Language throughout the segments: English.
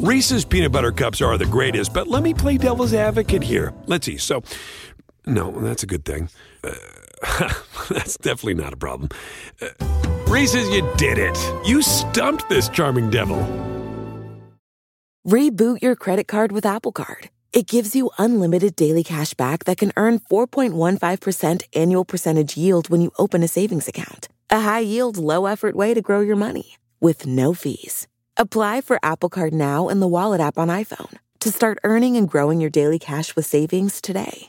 Reese's peanut butter cups are the greatest, but let me play devil's advocate here. Let's see. So, no, that's a good thing. Uh, that's definitely not a problem. Uh, Reese's, you did it. You stumped this charming devil. Reboot your credit card with Apple Card. It gives you unlimited daily cash back that can earn 4.15% annual percentage yield when you open a savings account. A high yield, low effort way to grow your money with no fees. Apply for Apple Card now in the Wallet app on iPhone to start earning and growing your daily cash with savings today.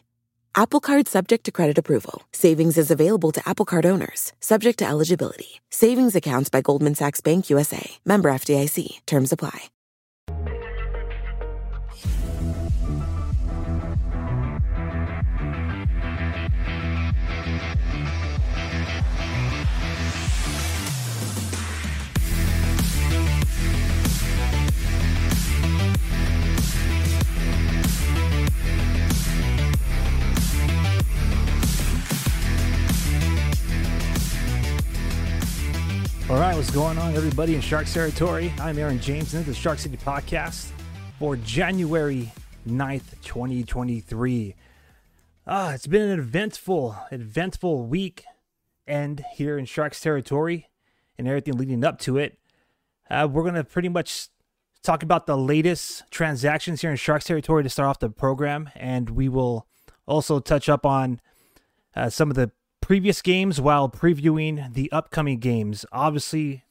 Apple Card subject to credit approval. Savings is available to Apple Card owners, subject to eligibility. Savings accounts by Goldman Sachs Bank USA. Member FDIC. Terms apply. All right, what's going on, everybody in Sharks territory? I'm Aaron James, and this is the Shark City podcast for January 9th, 2023. Ah, it's been an eventful, eventful week and here in Sharks territory and everything leading up to it. Uh, we're going to pretty much talk about the latest transactions here in Sharks territory to start off the program, and we will also touch up on uh, some of the previous games while previewing the upcoming games. Obviously,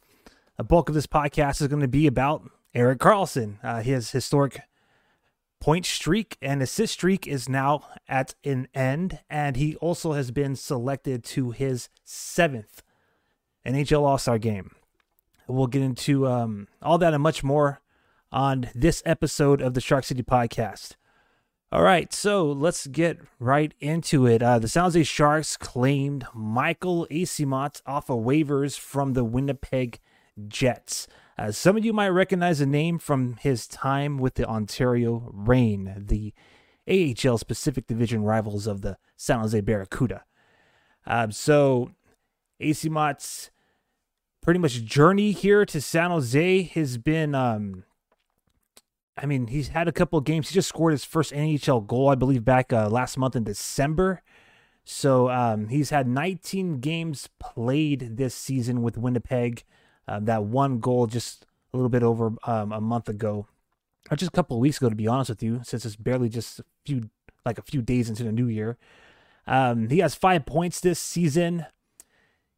a bulk of this podcast is going to be about Erik Karlsson. Uh, his historic point streak and assist streak is now at an end, and he also has been selected to his seventh NHL All Star game. We'll get into um, all that and much more on this episode of the Shark City podcast. All right, so let's get right into it. Uh, the San Jose Sharks claimed Michael Eyssimont off of waivers from the Winnipeg Jets. Uh, some of you might recognize the name from his time with the Ontario Reign, the AHL Pacific Division rivals of the San Jose Barracuda. Uh, so Eyssimont's pretty much journey here to San Jose has been um, I mean, he's had a couple of games. He just scored his first NHL goal, I believe, back uh, last month in December. So um, he's had 19 games played this season with Winnipeg. Uh, that one goal just a little bit over um, a month ago, or just a couple of weeks ago, to be honest with you, since it's barely just a few, like a few days into the new year. Um, he has five points this season.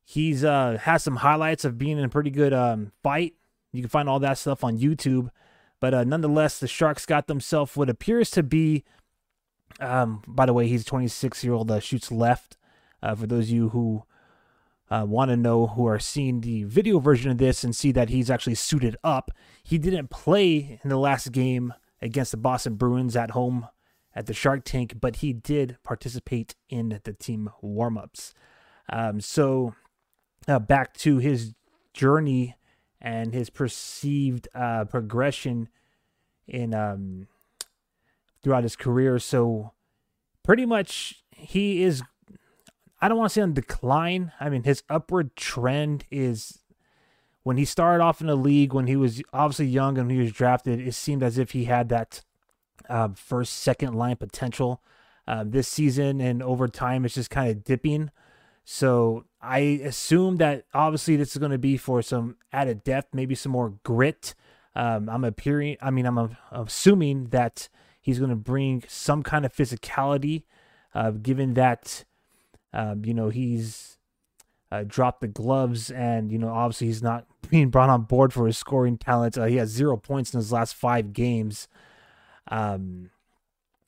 He's uh, has some highlights of being in a pretty good um, fight. You can find all that stuff on YouTube. But uh, nonetheless, the Sharks got themselves what appears to be. Um, by the way, he's a 26 year old uh, shoots left. Uh, for those of you who uh, want to know, who are seeing the video version of this and see that he's actually suited up, he didn't play in the last game against the Boston Bruins at home at the Shark Tank, but he did participate in the team warmups. Um, so uh, back to his journey and his perceived uh, progression in um, throughout his career. So pretty much he is I don't want to say on decline. I mean his upward trend is when he started off in the league when he was obviously young and he was drafted, it seemed as if he had that uh, first second line potential. Uh, this season and over time it's just kind of dipping. So I assume that obviously this is going to be for some added depth, maybe some more grit. Um, I'm appearing. I mean, I'm uh, assuming that he's going to bring some kind of physicality, uh, given that um, you know he's uh, dropped the gloves, and you know obviously he's not being brought on board for his scoring talent. Uh, he has zero points in his last five games. Um,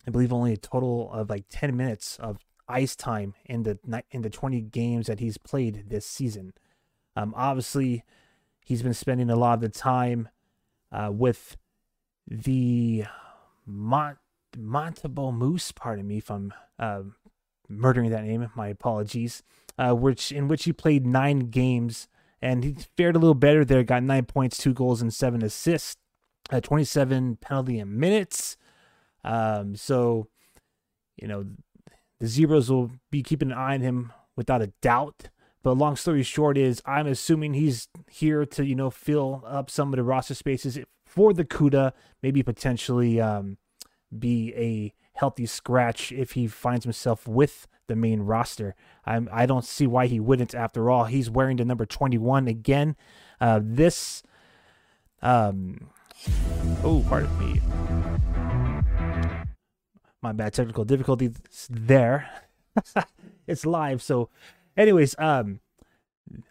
I believe only a total of like ten minutes of ice time in the in the 20 games that he's played this season. Um, obviously, he's been spending a lot of the time uh, with the Mont Montebo Moose. Pardon me if I'm uh, murdering that name. My apologies. Uh, which in which he played nine games and he fared a little better there. Got nine points, two goals, and seven assists. Uh, 27 penalty in minutes. Um, so, you know, the Zebras will be keeping an eye on him without a doubt. But long story short is I'm assuming he's here to, you know, fill up some of the roster spaces for the CUDA, maybe potentially um, be a healthy scratch if he finds himself with the main roster. I'm, I don't see why he wouldn't. After all, he's wearing the number 21 again. Uh, this, um, oh, pardon me, my bad technical difficulties there. it's live, so, anyways, um,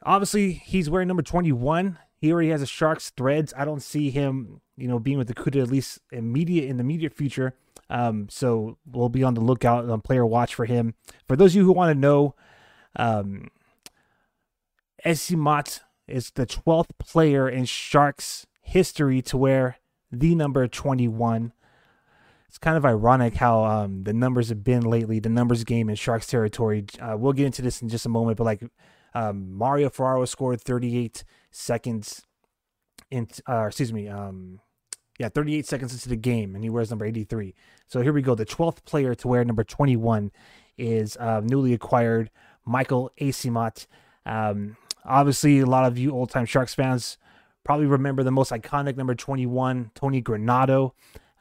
obviously he's wearing number 21. He already has a Sharks threads. I don't see him, you know, being with the CUDA at least immediate in the immediate future. Um, so we'll be on the lookout on player watch for him. For those of you who want to know, um, Eyssimont is the 12th player in Sharks history to wear the number 21. It's kind of ironic how um, the numbers have been lately, the numbers game in Sharks territory. Uh, we'll get into this in just a moment, but like um, Mario Ferraro scored 38 seconds in, uh, excuse me, um, yeah, 38 seconds into the game, and he wears number 83. So here we go. The 12th player to wear number 21 is uh, newly acquired Michael Eyssimont. Um, obviously, a lot of you old time Sharks fans probably remember the most iconic number 21, Tony Granato.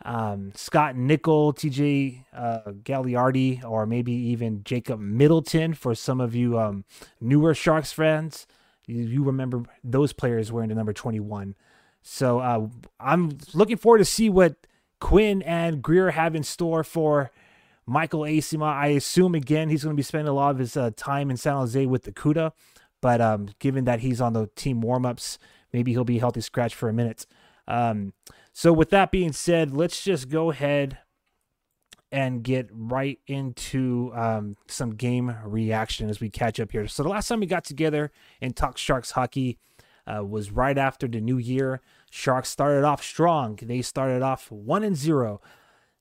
Um, Scott Nichol, TJ uh, Galiardi, or maybe even Jacob Middleton for some of you um, newer Sharks fans. You, you remember those players wearing the number 21. So uh, I'm looking forward to see what Quinn and Grier have in store for Michael Eyssimont. I assume again he's going to be spending a lot of his uh, time in San Jose with the CUDA, but um, given that he's on the team warmups, maybe he'll be healthy scratch for a minute. Um, so with that being said, let's just go ahead and get right into um, some game reaction as we catch up here. So the last time we got together and talked Sharks hockey uh, was right after the new year. Sharks started off strong. They started off one and zero.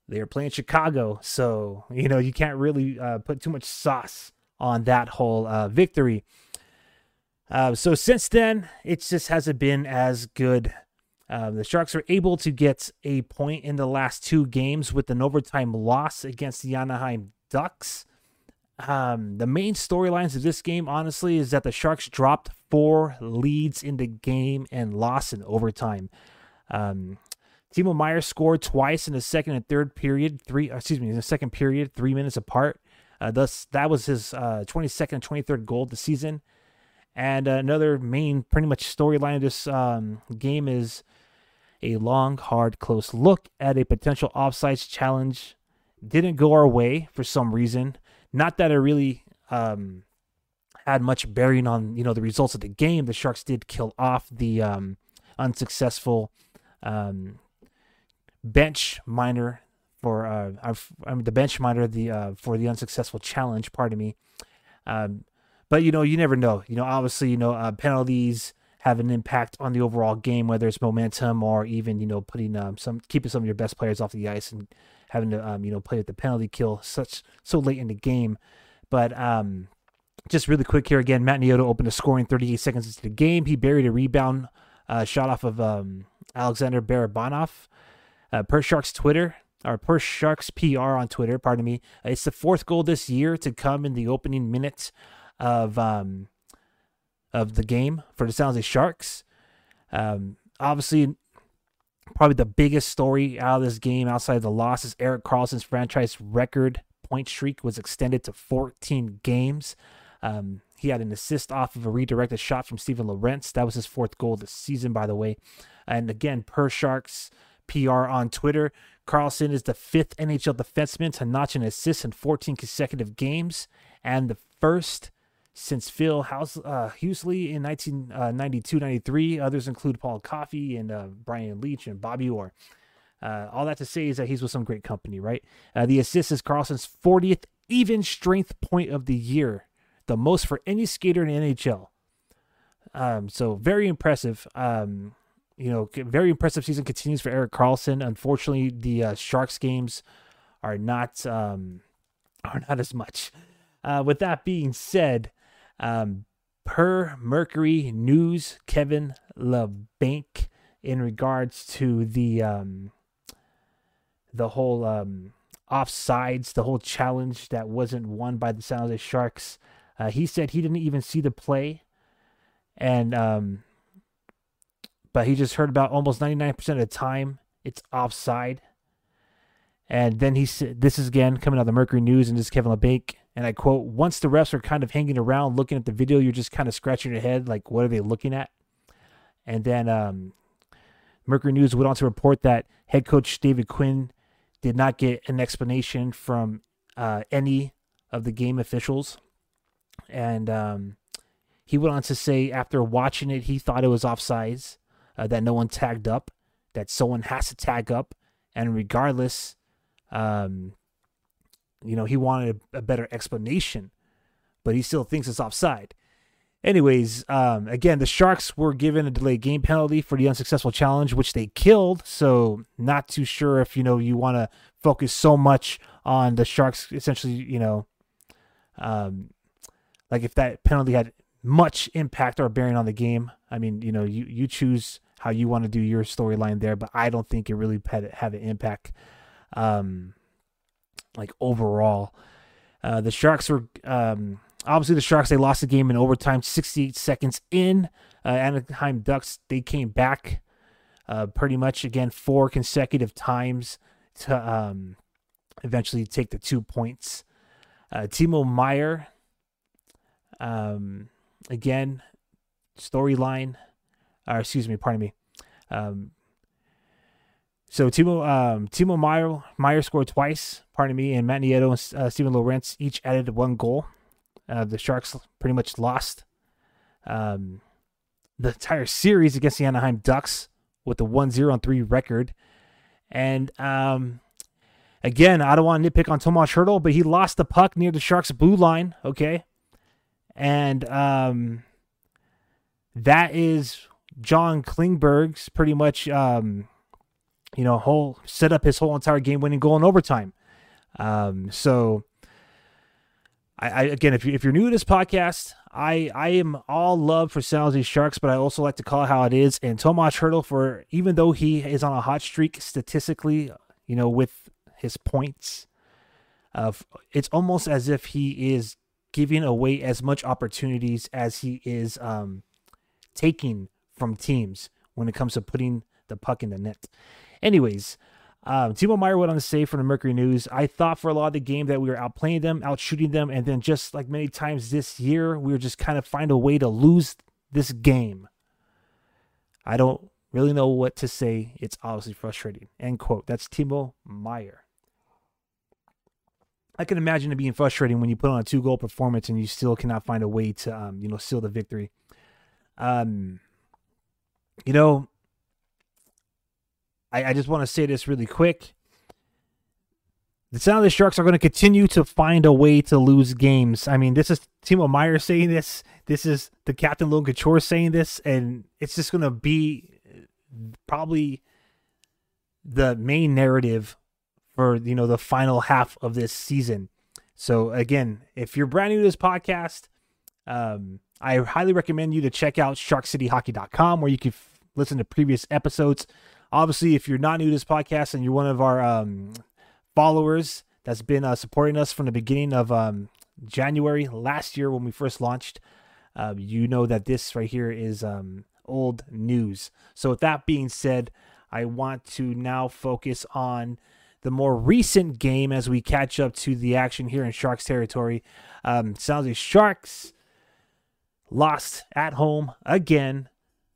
They are playing Chicago, so you know you can't really uh, put too much sauce on that whole uh, victory. Uh, so since then, it just hasn't been as good. Uh, the Sharks are able to get a point in the last two games with an overtime loss against the Anaheim Ducks. Um, the main storylines of this game, honestly, is that the Sharks dropped four leads in the game and lost in overtime. Um, Timo Meier scored twice in the second and third period, three excuse me, in the second period, three minutes apart. Uh, thus, that was his uh, 22nd and 23rd goal of the season. And uh, another main, pretty much storyline of this um, game is a long, hard, close look at a potential offsides challenge. Didn't go our way for some reason. Not that it really um, had much bearing on you know the results of the game. The Sharks did kill off the um, unsuccessful um, bench minor for uh, I mean, the bench minor the uh, for the unsuccessful challenge. Pardon me. Um, but you know, you never know. You know, obviously, you know, uh, penalties have an impact on the overall game, whether it's momentum or even you know putting um, some keeping some of your best players off the ice and having to um, you know play with the penalty kill such so late in the game. But um, just really quick here again, Matt Nieto opened a scoring 38 seconds into the game. He buried a rebound uh, shot off of um, Alexander Barabanov. Uh, per Sharks Twitter, or per Sharks PR on Twitter, pardon me, it's the fourth goal this year to come in the opening minutes of um, of the game for the San Jose Sharks. Um, obviously, probably the biggest story out of this game outside of the loss is Erik Karlsson's franchise record point streak was extended to 14 games. Um, he had an assist off of a redirected shot from Steven Lorentz. That was his fourth goal this season, by the way. And again, per Sharks PR on Twitter, Karlsson is the fifth NHL defenseman to notch an assist in 14 consecutive games and the first since Phil House, uh, Housley in 1992-93. Uh, Others include Paul Coffey and uh, Brian Leetch and Bobby Orr. Uh, all that to say is that he's with some great company, right? Uh, the assist is Karlsson's 40th even strength point of the year, the most for any skater in NHL. Um, so very impressive. Um, you know, very impressive season continues for Erik Karlsson. Unfortunately, the uh, Sharks games are not um, are not as much. Uh, with that being said, um, per Mercury News, Kevin Labanc, in regards to the um, the whole um, offsides, the whole challenge that wasn't won by the San Jose Sharks. Uh, he said he didn't even see the play, and um, but he just heard about almost 99% of the time it's offside. And then he said, This is again coming out of the Mercury News, and this is Kevin Labanc. And I quote, Once the refs are kind of hanging around looking at the video, you're just kind of scratching your head, like, what are they looking at? And then um, Mercury News went on to report that head coach David Quinn did not get an explanation from uh, any of the game officials. And um, he went on to say, after watching it, he thought it was offsides, uh, that no one tagged up, that someone has to tag up. And regardless, um, you know, he wanted a, a better explanation, but he still thinks it's offside. Anyways, um, again, the Sharks were given a delayed game penalty for the unsuccessful challenge, which they killed. So, not too sure if you know you want to focus so much on the Sharks. Essentially, you know, um, like if that penalty had much impact or bearing on the game. I mean, you know, you you choose how you want to do your storyline there, but I don't think it really had have an impact, um, like overall. Uh, the Sharks were um obviously the Sharks they lost the game in overtime, 68 seconds in. Uh, Anaheim Ducks they came back uh, pretty much again four consecutive times to um, eventually take the two points. Uh, Timo Meier, um, again, storyline, or excuse me, pardon me. Um, so Timo um, Timo Meier Meier scored twice, pardon me, and Matt Nieto and uh, Steven Lorentz each added one goal. Uh, the Sharks pretty much lost um, the entire series against the Anaheim Ducks with the 1 0 3 record. And um, again, I don't want to nitpick on Tomas Hertl, but he lost the puck near the Sharks' blue line. Okay. And um, that is John Klingberg's pretty much, um, you know, whole set up his whole entire game winning goal in overtime. Um, so I, I, again, if you if you're new to this podcast, I I am all love for San Jose Sharks, but I also like to call it how it is. And Tomas Hertl, for even though he is on a hot streak statistically, you know, with his points, of uh, it's almost as if he is giving away as much opportunities as he is um, taking from teams when it comes to putting the puck in the net. Anyways, um, Timo went on to say for the Mercury News, I thought for a lot of the game that we were outplaying them, outshooting them, and then just like many times this year, we were just kind of find a way to lose this game. I don't really know what to say. It's obviously frustrating. End quote. That's Timo Meier. I can imagine it being frustrating when you put on a two goal performance and you still cannot find a way to, um, you know, seal the victory. Um, you know, I, I just want to say this really quick. The San Jose Sharks are going to continue to find a way to lose games. I mean, this is Timo Meier saying this. This is the captain Logan Couture saying this, and it's just going to be probably the main narrative for you know the final half of this season. So again, if you're brand new to this podcast, um, I highly recommend you to check out SharkCityHockey.com where you can f- listen to previous episodes. Obviously, if you're not new to this podcast and you're one of our um, followers that's been uh, supporting us from the beginning of um, January last year when we first launched, uh, you know that this right here is um, old news. So, with that being said, I want to now focus on the more recent game as we catch up to the action here in Sharks territory. Um, San Jose Sharks lost at home again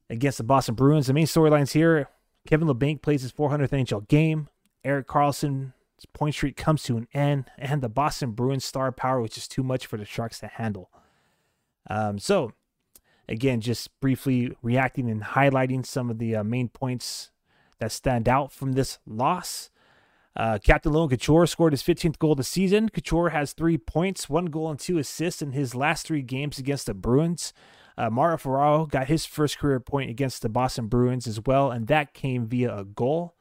against the Boston Bruins. The main storylines here Kevin Labanc plays his 400th NHL game. Erik Karlsson's point streak comes to an end, and the Boston Bruins star power was just too much for the Sharks to handle. Um, so, again, just briefly reacting and highlighting some of the uh, main points that stand out from this loss. Uh, Captain Logan Couture scored his 15th goal of the season. Couture has three points, one goal, and two assists in his last three games against the Bruins. Uh, Mario Ferraro got his first career point against the Boston Bruins as well, and that came via a goal.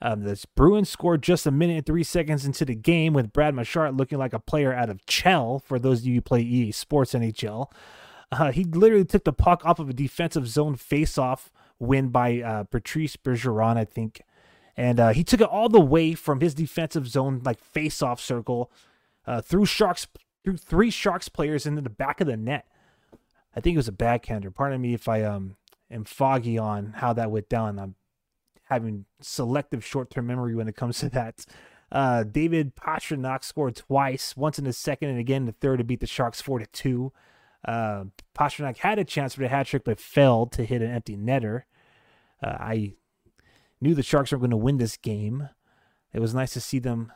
Um, the Bruins scored just a minute and three seconds into the game with Brad Marchand looking like a player out of Chell, for those of you who play EA Sports NHL. Uh, he literally took the puck off of a defensive zone faceoff win by uh, Patrice Bergeron, I think. And uh, he took it all the way from his defensive zone, like face-off circle, uh, through Sharks, through three Sharks players into the back of the net. I think it was a backhander. Pardon me if I um am foggy on how that went down. I'm having selective short term memory when it comes to that. Uh, David Pastrnak scored twice, once in the second and again in the third to beat the Sharks four to two. Uh, Pastrnak had a chance for the hat trick but failed to hit an empty netter. Uh, I knew the Sharks were going to win this game. It was nice to see them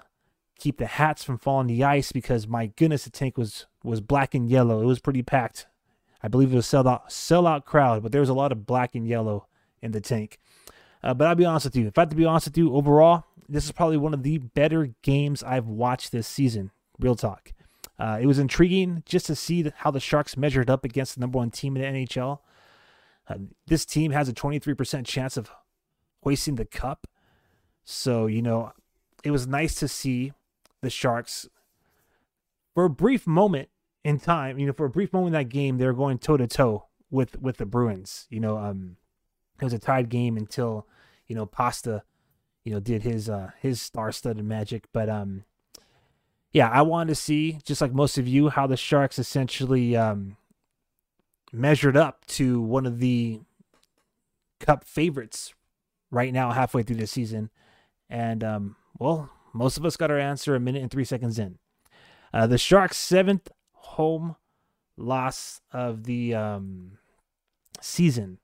keep the hats from falling the ice because my goodness, the tank was was black and yellow. It was pretty packed. I believe it was sell out sell out crowd, but there was a lot of black and yellow in the tank. Uh, but I'll be honest with you. If I have to be honest with you, overall, this is probably one of the better games I've watched this season. Real talk. Uh, it was intriguing just to see how the Sharks measured up against the number one team in the NHL. Uh, this team has a 23% chance of hoisting the cup. So, you know, it was nice to see the Sharks for a brief moment in time, you know, for a brief moment in that game, they were going toe to toe with with the Bruins. You know, um, it was a tied game until you know Pasta, you know, did his uh his star-studded magic. But um, yeah, I wanted to see just like most of you how the Sharks essentially um measured up to one of the Cup favorites right now, halfway through the season, and um, well, most of us got our answer a minute and three seconds in. Uh, the Sharks' seventh home loss of the um, season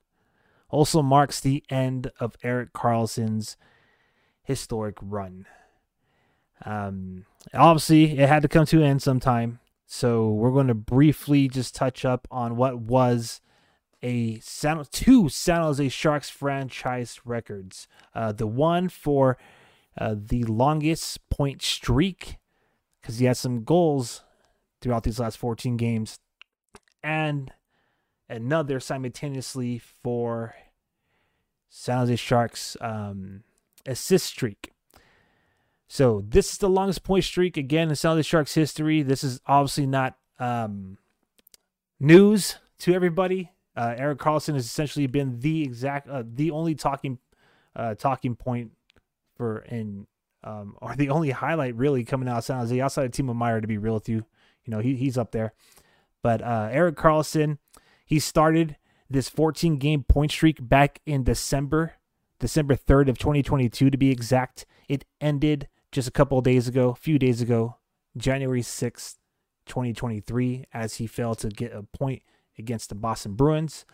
also marks the end of Erik Karlsson's historic run. Um, obviously, it had to come to an end sometime. So we're going to briefly just touch up on what was a San, two San Jose Sharks franchise records. Uh, the one for uh, the longest point streak because he had some goals throughout these last 14 games, and another simultaneously for San Jose Sharks um, assist streak. So this is the longest point streak again in San Jose Sharks history. This is obviously not um, news to everybody. Uh, Erik Karlsson has essentially been the exact, uh, the only talking, uh, talking point for in, um, or the only highlight really coming out of San Jose outside of Timo Meier. To be real with you, you know he he's up there. But uh, Erik Karlsson, he started this 14 game point streak back in December, December 3rd of 2022 to be exact. It ended just a couple days ago, a few days ago, January 6th, 2023, as he failed to get a point against the Boston Bruins.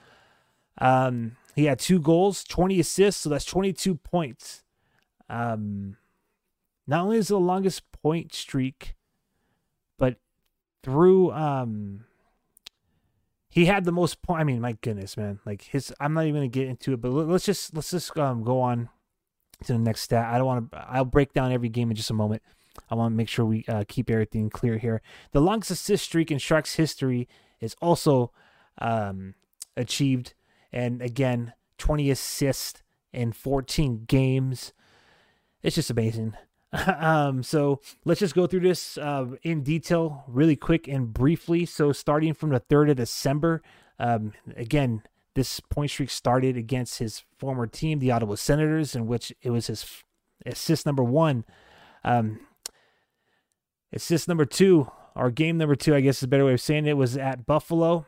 Um, he had two goals, 20 assists, so that's 22 points. Um, not only is the longest point streak, through um, he had the most point. I mean, my goodness, man! Like his, I'm not even gonna get into it, but let's just let's just um go on to the next stat. I don't want to. I'll break down every game in just a moment. I want to make sure we uh, keep everything clear here. The longest assist streak in Sharks history is also um, achieved. And again, 20 assists in 14 games. It's just amazing. um, so let's just go through this uh, in detail, really quick and briefly. So, starting from the 3rd of December, um, again, this point streak started against his former team, the Ottawa Senators, in which it was his assist number one. Um, assist number two, or game number two, I guess is a better way of saying it, was at Buffalo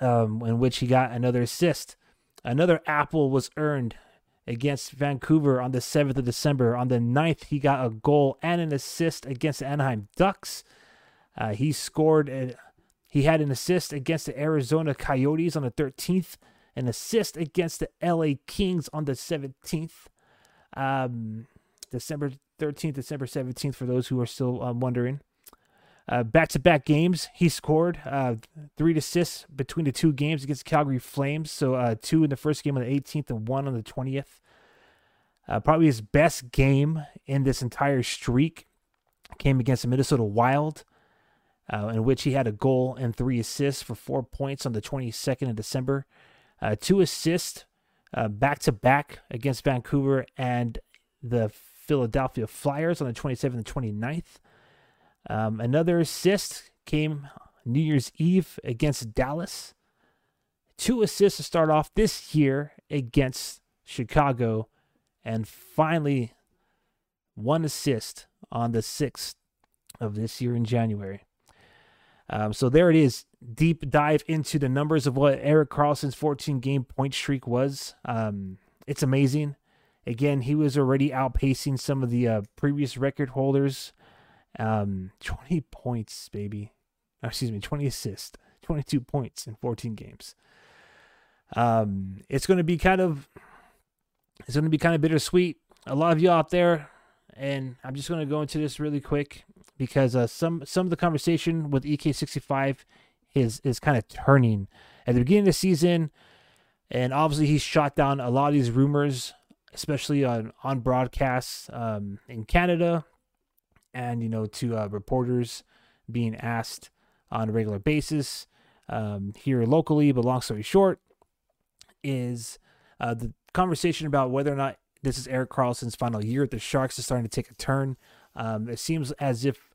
um, in which he got another assist. Another apple was earned against Vancouver on the 7th of December. On the 9th, he got a goal and an assist against the Anaheim Ducks. Uh, he scored, a, he had an assist against the Arizona Coyotes on the 13th, an assist against the LA Kings on the 17th. Um, December 13th, December 17th, for those who are still um, wondering. Back to back games, he scored uh, three assists between the two games against the Calgary Flames. So uh, two in the first game on the 18th and one on the 20th. Uh, probably his best game in this entire streak came against the Minnesota Wild, uh, in which he had a goal and three assists for four points on the 22nd of December. Uh, two assists back to back against Vancouver and the Philadelphia Flyers on the 27th and 29th. Um, another assist came New Year's Eve against Dallas. Two assists to start off this year against Chicago. And finally, one assist on the 6th of this year in January. Um, so there it is. Deep dive into the numbers of what Erik Karlsson's 14 game point streak was. Um, it's amazing. Again, he was already outpacing some of the uh, previous record holders. Um, 20 points, baby. Oh, excuse me, 20 assists, 22 points in 14 games. Um, it's going to be kind of, it's going to be kind of bittersweet. A lot of you out there, and I'm just going to go into this really quick because uh, some some of the conversation with EK65 is is kind of turning at the beginning of the season, and obviously he shot down a lot of these rumors, especially on on broadcasts um, in Canada, and you know to uh, reporters being asked on a regular basis um, here locally. But long story short, is uh, the conversation about whether or not this is Erik Karlsson's final year at the Sharks is starting to take a turn. Um, it seems as if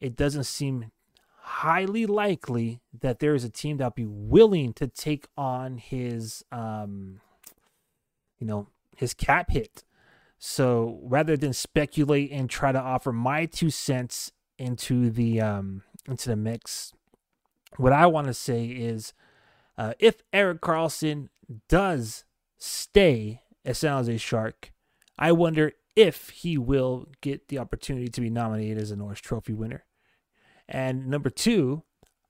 it doesn't seem highly likely that there is a team that'll be willing to take on his, um, you know, his cap hit. So rather than speculate and try to offer my two cents into the um, into the mix, what I want to say is, uh, if Erik Karlsson does stay a San Jose Shark, I wonder if he will get the opportunity to be nominated as a Norris Trophy winner. And number two,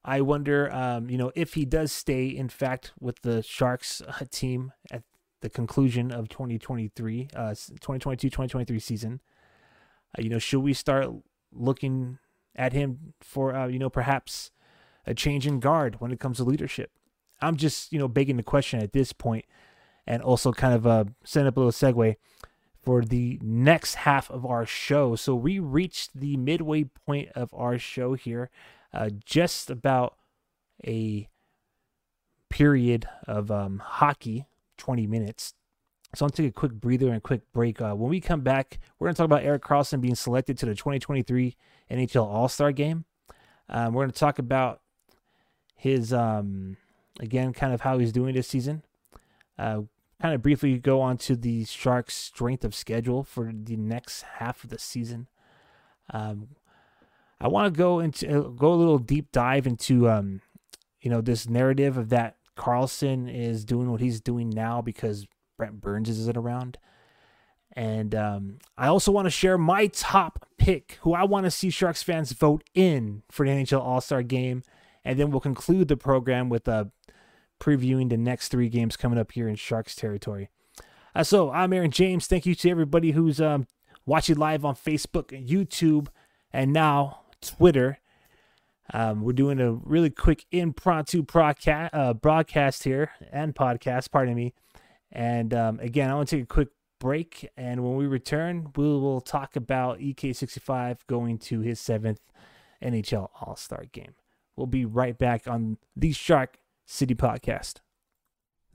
I wonder, um, you know, if he does stay, in fact, with the Sharks uh, team at the conclusion of 2023, uh, 2022 2023 season, uh, you know, should we start looking at him for, uh, you know, perhaps a change in guard when it comes to leadership? I'm just, you know, begging the question at this point and also kind of uh, set up a little segue for the next half of our show. So we reached the midway point of our show here, uh, just about a period of um, hockey, 20 minutes. So going take a quick breather and a quick break. Uh, when we come back, we're going to talk about Erik Karlsson being selected to the 2023 NHL All Star game. Um, we're going to talk about his, um, again, kind of how he's doing this season. Uh, kind of briefly go on to the Sharks' strength of schedule for the next half of the season. Um, I want to go into uh, go a little deep dive into um, you know this narrative of that Karlsson is doing what he's doing now because Brent Burns isn't around. And um, I also want to share my top pick, who I want to see Sharks fans vote in for the NHL All Star game. And then we'll conclude the program with a previewing the next three games coming up here in Sharks territory. Uh, so I'm Aaron James. Thank you to everybody who's um, watching live on Facebook and YouTube and now Twitter. Um, we're doing a really quick impromptu broadcast, uh, broadcast here and podcast, pardon me. And um, again, I want to take a quick break. And when we return, we will talk about EK65 going to his seventh NHL All Star game. We'll be right back on the Shark City Podcast.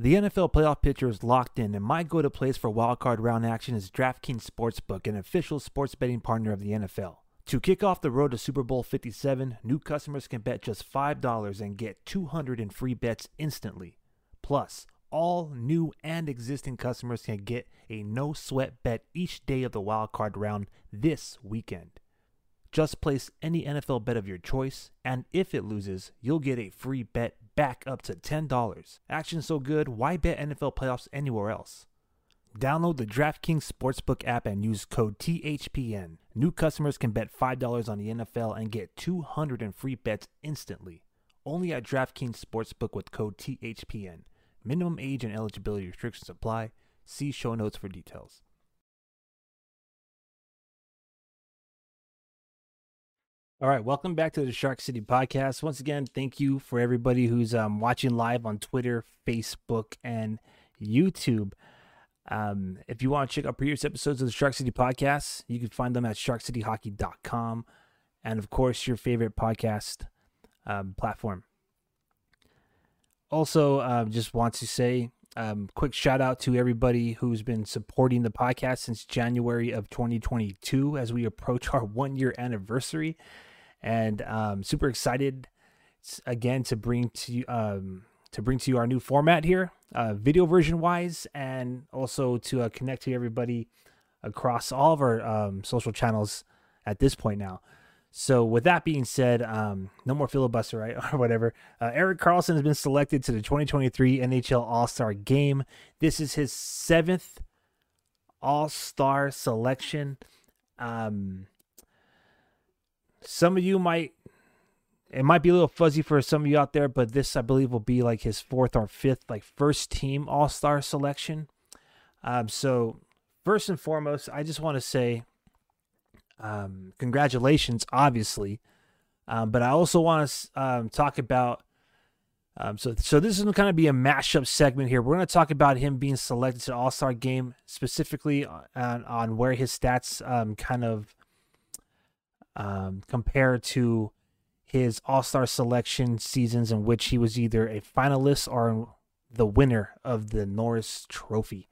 The NFL playoff picture is locked in, and my go to place for wildcard round action is DraftKings Sportsbook, an official sports betting partner of the NFL. To kick off the road to Super Bowl 57, new customers can bet just $5 and get 200 in free bets instantly. Plus, all new and existing customers can get a no sweat bet each day of the wildcard round this weekend. Just place any NFL bet of your choice, and if it loses, you'll get a free bet back up to $10. Action so good, why bet NFL playoffs anywhere else? Download the DraftKings Sportsbook app and use code THPN. New customers can bet $5 on the NFL and get 200 in free bets instantly. Only at DraftKings Sportsbook with code THPN. Minimum age and eligibility restrictions apply. See show notes for details. All right, welcome back to the Shark City podcast. Once again, thank you for everybody who's um, watching live on Twitter, Facebook, and YouTube. Um, if you want to check out previous episodes of the Shark City podcast, you can find them at sharkcityhockey.com and, of course, your favorite podcast um, platform. Also, um, just want to say um, quick shout out to everybody who's been supporting the podcast since January of 2022 as we approach our one year anniversary and um, super excited again to bring to um, to bring to you our new format here, uh, video version wise, and also to uh, connect to everybody across all of our um, social channels at this point now. So, with that being said, um, no more filibuster, right? or whatever. Uh, Erik Karlsson has been selected to the 2023 NHL All Star game. This is his seventh All Star selection. Um, some of you might, it might be a little fuzzy for some of you out there, but this, I believe, will be like his fourth or fifth, like first team All Star selection. Um, so, first and foremost, I just want to say, um, congratulations, obviously. Um, but I also want to um, talk about. Um, so, so this is going to kind of be a mashup segment here. We're going to talk about him being selected to All Star game, specifically on, on where his stats um, kind of compare to his All Star selection seasons, in which he was either a finalist or the winner of the Norris Trophy.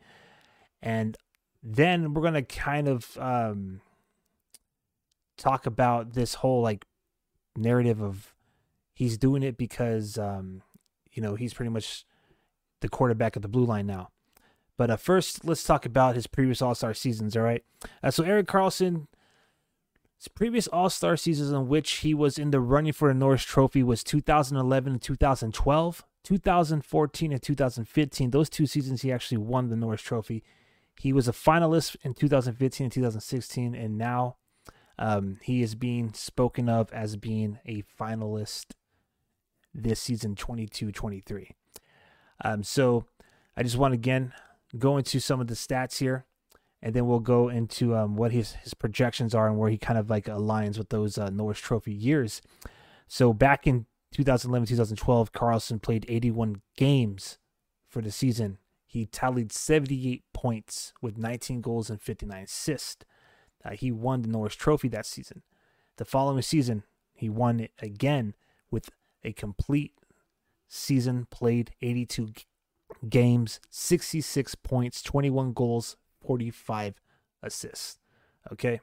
And then we're going to kind of um, talk about this whole like narrative of he's doing it because um, you know he's pretty much the quarterback of the blue line now. But uh, first, let's talk about his previous All Star seasons. All right, uh, so Erik Karlsson, his previous All Star seasons in which he was in the running for the Norris Trophy was 2011 and 2012. 2014 and 2015, those two seasons he actually won the Norris Trophy. He was a finalist in 2015 and 2016, and now um, he is being spoken of as being a finalist this season 22 23. Um, so I just want to again go into some of the stats here, and then we'll go into um, what his, his projections are and where he kind of like aligns with those uh, Norris Trophy years. So back in 2011 2012, Karlsson played 81 games for the season. He tallied 78 points with 19 goals and 59 assists. Uh, he won the Norris Trophy that season. The following season, he won it again with a complete season played 82 games, 66 points, 21 goals, 45 assists. Okay.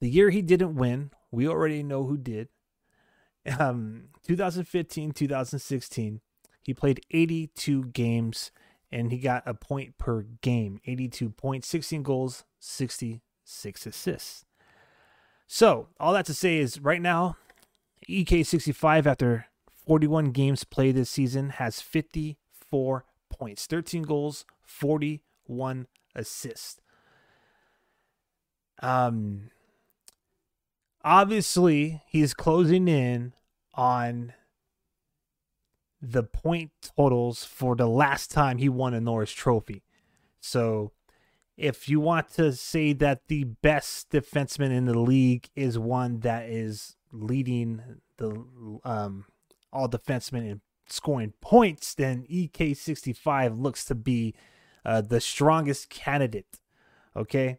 The year he didn't win, we already know who did. Um, 2015, 2016, he played 82 games and he got a point per game 82 points, 16 goals, 66 assists. So, all that to say is right now, EK65, after 41 games played this season, has 54 points, 13 goals, 41 assist. Um, obviously, he's closing in on the point totals for the last time he won a Norris Trophy. So, if you want to say that the best defenseman in the league is one that is leading the um, all defensemen in scoring points, then EK65 looks to be uh, the strongest candidate. Okay.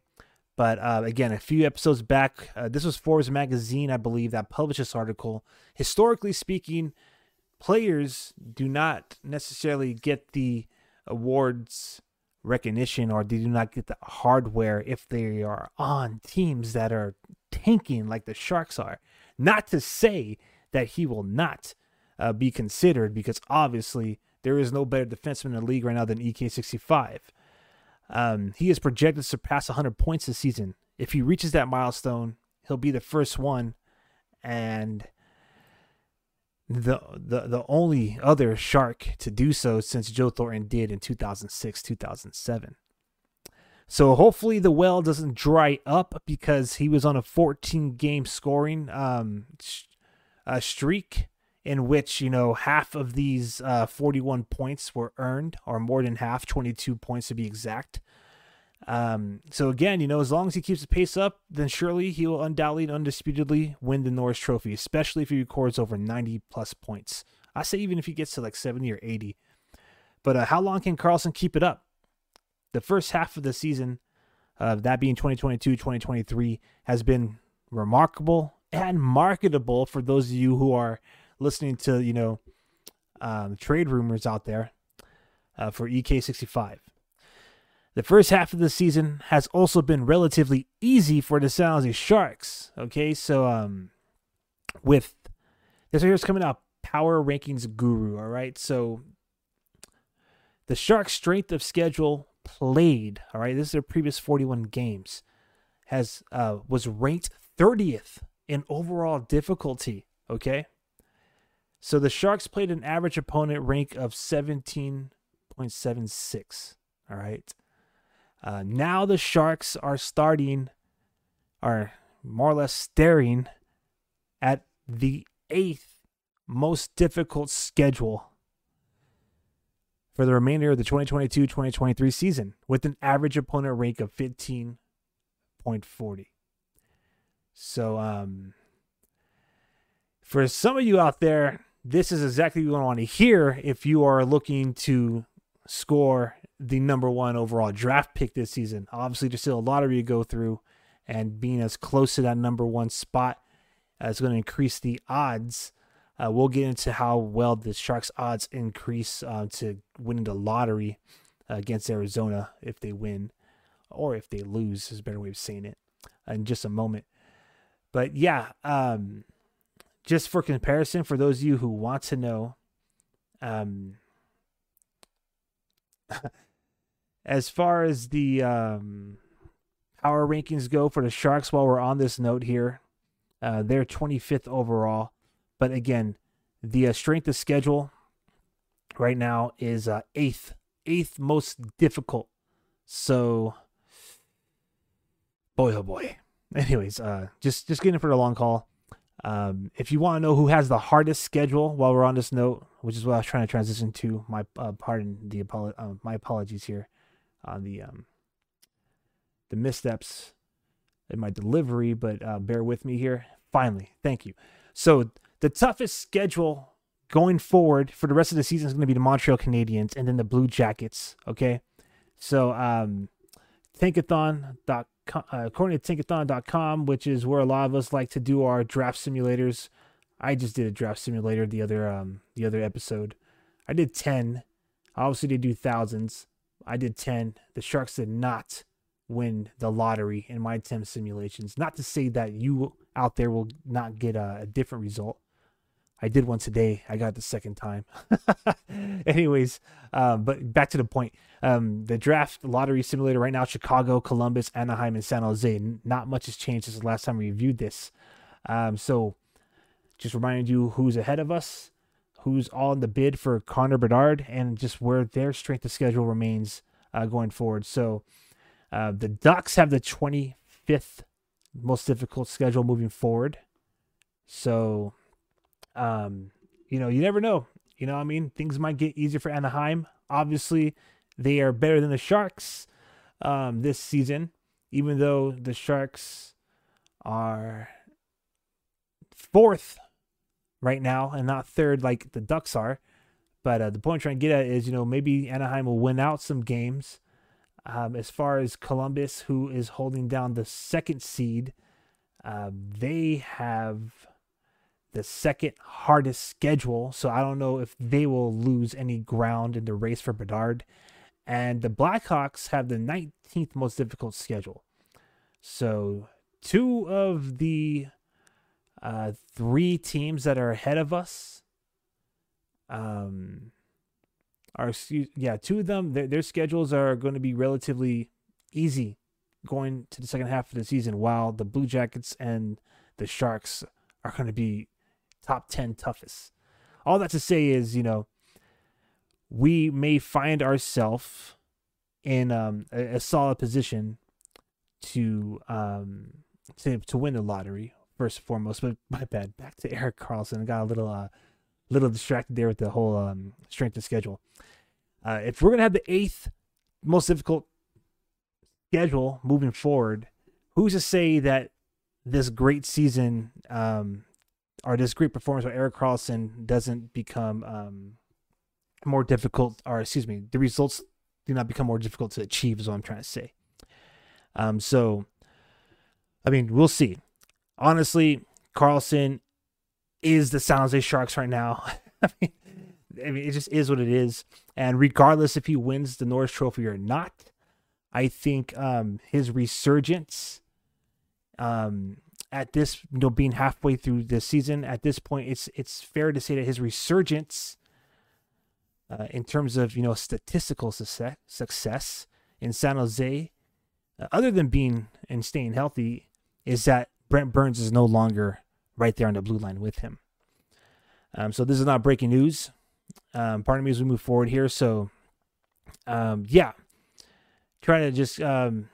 But uh, again, a few episodes back, uh, this was Forbes magazine, I believe, that published this article. Historically speaking, players do not necessarily get the awards recognition or they do not get the hardware if they are on teams that are tanking like the Sharks are. Not to say that he will not uh, be considered because obviously there is no better defenseman in the league right now than EK65. Um, he is projected to surpass 100 points this season. If he reaches that milestone, he'll be the first one and the the the only other shark to do so since Joe Thornton did in 2006 2007. So hopefully the well doesn't dry up because he was on a 14 game scoring um, uh, streak in which you know half of these uh, 41 points were earned, or more than half, 22 points to be exact. Um, so again, you know, as long as he keeps the pace up, then surely he will undoubtedly and undisputedly win the Norris Trophy, especially if he records over 90 plus points. I say even if he gets to like 70 or 80. But uh, how long can Karlsson keep it up? The first half of the season, uh, that being 2022 2023, has been remarkable and marketable for those of you who are listening to, you know, um, trade rumors out there uh, for EK65. The first half of the season has also been relatively easy for the San Jose Sharks. Okay, so um, with this right here's coming out Power Rankings Guru. All right, so the Sharks' strength of schedule played. All right, this is their previous 41 games. Has uh, was ranked 30th in overall difficulty. Okay. So the Sharks played an average opponent rank of 17.76. All right. Uh, now the Sharks are starting, are more or less staring at the eighth most difficult schedule for the remainder of the 2022 2023 season with an average opponent rank of 15.40. So, um, for some of you out there, this is exactly what you want to hear if you are looking to score the number one overall draft pick this season. Obviously, there's still a lottery to go through, and being as close to that number one spot is going to increase the odds. Uh, we'll get into how well the Sharks' odds increase uh, to winning the lottery against Arizona if they win, or if they lose, is a better way of saying it, in just a moment. But yeah, um, just for comparison, for those of you who want to know, um, as far as the um, power rankings go for the Sharks, while we're on this note here, uh, they're 25th overall. But again, the uh, strength of schedule right now is uh, eighth, eighth most difficult. So, boy, oh boy. Anyways, uh, just just getting for the long call. Um, if you want to know who has the hardest schedule, while we're on this note, which is what I was trying to transition to, my uh, pardon the apolo- uh, my apologies here on the um, the missteps in my delivery, but uh, bear with me here. Finally, thank you. So the toughest schedule going forward for the rest of the season is going to be the Montreal Canadiens and then the Blue Jackets. Okay, so um, Tankathon.com uh, according to Tankathon.com, which is where a lot of us like to do our draft simulators. I just did a draft simulator the other um the other episode. I did ten. Obviously, they do thousands. I did ten. The Sharks did not win the lottery in my ten simulations. Not to say that you out there will not get a, a different result. I did one today. I got the second time. Anyways, um, but back to the point. Um, the draft lottery simulator right now: Chicago, Columbus, Anaheim, and San Jose. Not much has changed since the last time we reviewed this. Um, so, just reminding you who's ahead of us, who's all in the bid for Connor Bedard, and just where their strength of schedule remains uh, going forward. So, uh, the Ducks have the 25th most difficult schedule moving forward. So um, you know, you never know. You know, I mean, things might get easier for Anaheim. Obviously, they are better than the Sharks um, this season, even though the Sharks are fourth right now and not third like the Ducks are. But uh, the point I'm trying to get at is, you know, maybe Anaheim will win out some games. Um, as far as Columbus, who is holding down the second seed, uh, they have the second hardest schedule. So I don't know if they will lose any ground in the race for Bedard. And the Blackhawks have the 19th most difficult schedule. So two of the uh, three teams that are ahead of us um, are, yeah, two of them, their, their schedules are going to be relatively easy going to the second half of the season, while the Blue Jackets and the Sharks are going to be top 10 toughest. All that to say is, you know, we may find ourselves in um, a, a, solid position to um to to win the lottery first and foremost. But my bad. Back to Erik Karlsson. I got a little uh little distracted there with the whole um strength of schedule. Uh, if we're gonna have the eighth most difficult schedule moving forward, who's to say that this great season um or this great performance by Erik Karlsson doesn't become um, more difficult, or excuse me, the results do not become more difficult to achieve, is what I'm trying to say. Um, so, I mean, we'll see. Honestly, Karlsson is the San Jose Sharks right now. I mean, I mean, it just is what it is. And regardless if he wins the Norris Trophy or not, I think um, his resurgence um, at this, you know, being halfway through the season, at this point, it's it's fair to say that his resurgence, uh, in terms of you know statistical success, success in San Jose, uh, other than being and staying healthy, is that Brent Burns is no longer right there on the blue line with him. Um, so this is not breaking news. Um, pardon me as we move forward here. So, um, yeah, trying to just um,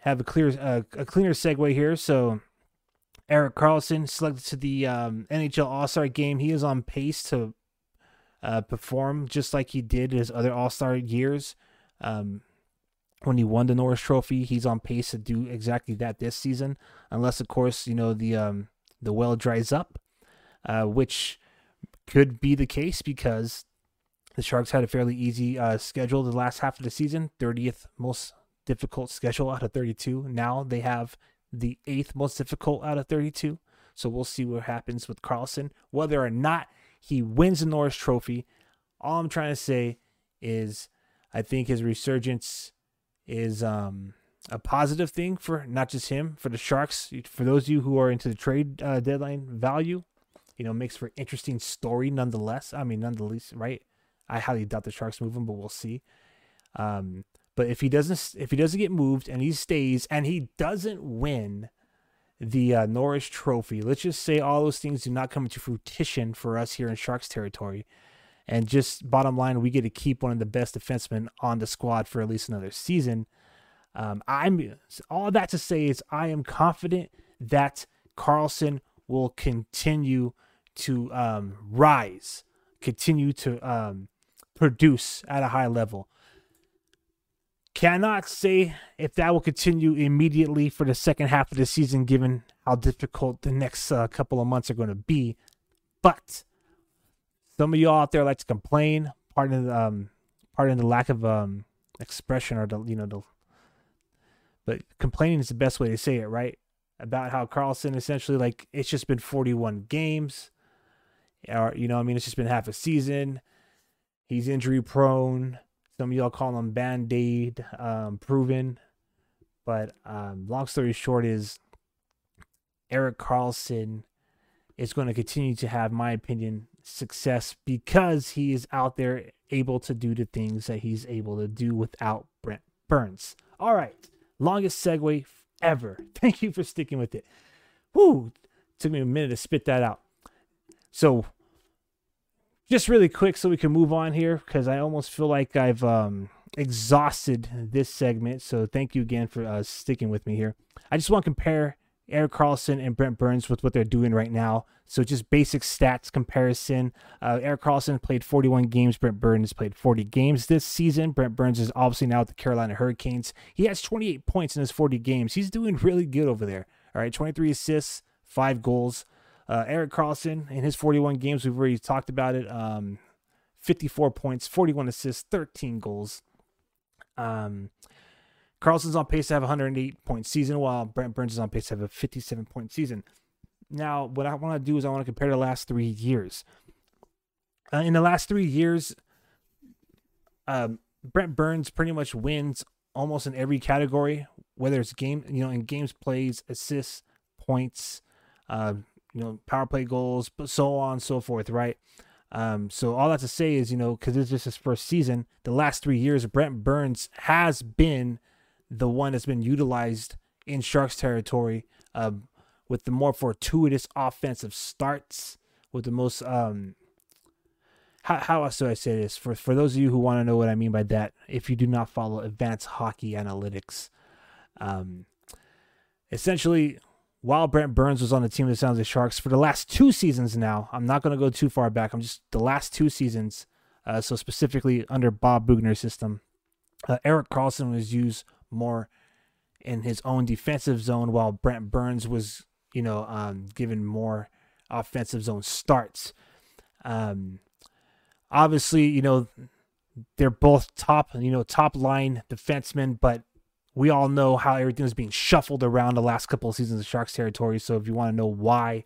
have a clear, uh, a cleaner segue here. So, Erik Karlsson selected to the um, NHL All Star game. He is on pace to uh, perform just like he did his other All Star years. Um, when he won the Norris Trophy, he's on pace to do exactly that this season, unless of course you know the um, the well dries up, uh, which could be the case because the Sharks had a fairly easy uh, schedule the last half of the season, 30th most difficult schedule out of 32. Now they have the eighth most difficult out of 32. So we'll see what happens with Karlsson. Whether or not he wins the Norris Trophy, all I'm trying to say is I think his resurgence is um, a positive thing for not just him, for the Sharks. For those of you who are into the trade uh, deadline value, you know, makes for interesting story nonetheless. I mean, nonetheless, right? I highly doubt the Sharks move him, but we'll see. Um, but if he doesn't, if he doesn't get moved and he stays and he doesn't win the uh, Norris Trophy, let's just say all those things do not come into fruition for us here in Sharks territory. And just bottom line, we get to keep one of the best defensemen on the squad for at least another season. Um, I'm all that to say is I am confident that Karlsson will continue to um, rise, continue to um, produce at a high level. Cannot say if that will continue immediately for the second half of the season, given how difficult the next uh, couple of months are going to be. But some of y'all out there like to complain, pardon the, um, pardon the lack of um, expression or the you know the. But complaining is the best way to say it, right? About how Karlsson essentially like it's just been 41 games or you know, I mean, it's just been half a season. He's injury prone. Some y'all call him band aid um, proven. But um, long story short is Erik Karlsson is going to continue to have, my opinion, success because he is out there able to do the things that he's able to do without Brent Burns. All right, longest segue ever. Thank you for sticking with it. Whoo, took me a minute to spit that out. So just really quick so we can move on here because I almost feel like I've um, exhausted this segment. So thank you again for uh, sticking with me here. I just want to compare Erik Karlsson and Brent Burns with what they're doing right now. So just basic stats comparison. Uh, Erik Karlsson played 41 games. Brent Burns played 40 games this season. Brent Burns is obviously now at the Carolina Hurricanes. He has 28 points in his 40 games. He's doing really good over there. All right, 23 assists, five goals. Uh, Erik Karlsson in his 41 games, we've already talked about it. Um, 54 points, 41 assists, 13 goals. Um, Karlsson's on pace to have a 108 point season, while Brent Burns is on pace to have a 57 point season. Now, what I want to do is I want to compare the last three years. Uh, in the last three years, um, Brent Burns pretty much wins almost in every category, whether it's game, you know, in games plays, assists, points, uh, you know, power play goals, but so on and so forth, right? Um, so all that to say is, you know, because it's just his first season, the last three years, Brent Burns has been the one that's been utilized in Sharks territory uh, with the more fortuitous offensive starts, with the most um, how how else do I say this? For for those of you who want to know what I mean by that, if you do not follow advanced hockey analytics, um, essentially while Brent Burns was on the team of the San Jose Sharks for the last two seasons now, I'm not going to go too far back. I'm just the last two seasons. Uh, so specifically under Bob Boughner's system, uh, Erik Karlsson was used more in his own defensive zone, while Brent Burns was, you know, um, given more offensive zone starts. Um, obviously, you know, they're both top, you know, top line defensemen, but we all know how everything was being shuffled around the last couple of seasons of Sharks territory. So if you want to know why,